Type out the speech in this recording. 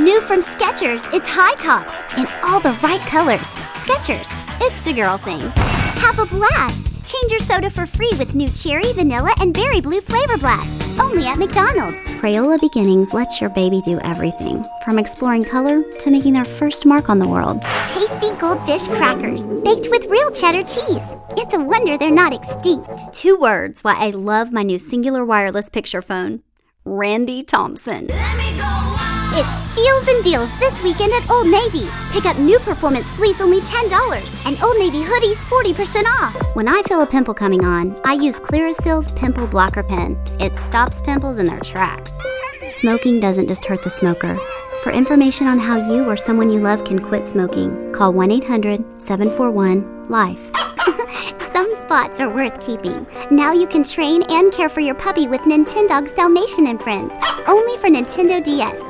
New from Skechers, it's high tops in all the right colors. Skechers, it's a girl thing. Have a blast! Change your soda for free with new cherry, vanilla, and berry blue flavor blast. Only at McDonald's. Crayola Beginnings lets your baby do everything from exploring color to making their first mark on the world. Tasty goldfish crackers, baked with real cheddar cheese. It's a wonder they're not extinct. Two words why I love my new Cingular Wireless picture phone Randy Thompson. Steals and deals this weekend at Old Navy. Pick up new performance fleece only $10 and Old Navy hoodies 40% off. When I feel a pimple coming on, I use Clearasil's Pimple Blocker Pen. It stops pimples in their tracks. Smoking doesn't just hurt the smoker. For information on how you or someone you love can quit smoking, call 1 800 741 LIFE. Some spots are worth keeping. Now you can train and care for your puppy with Nintendogs Dalmatian and Friends, only for Nintendo DS.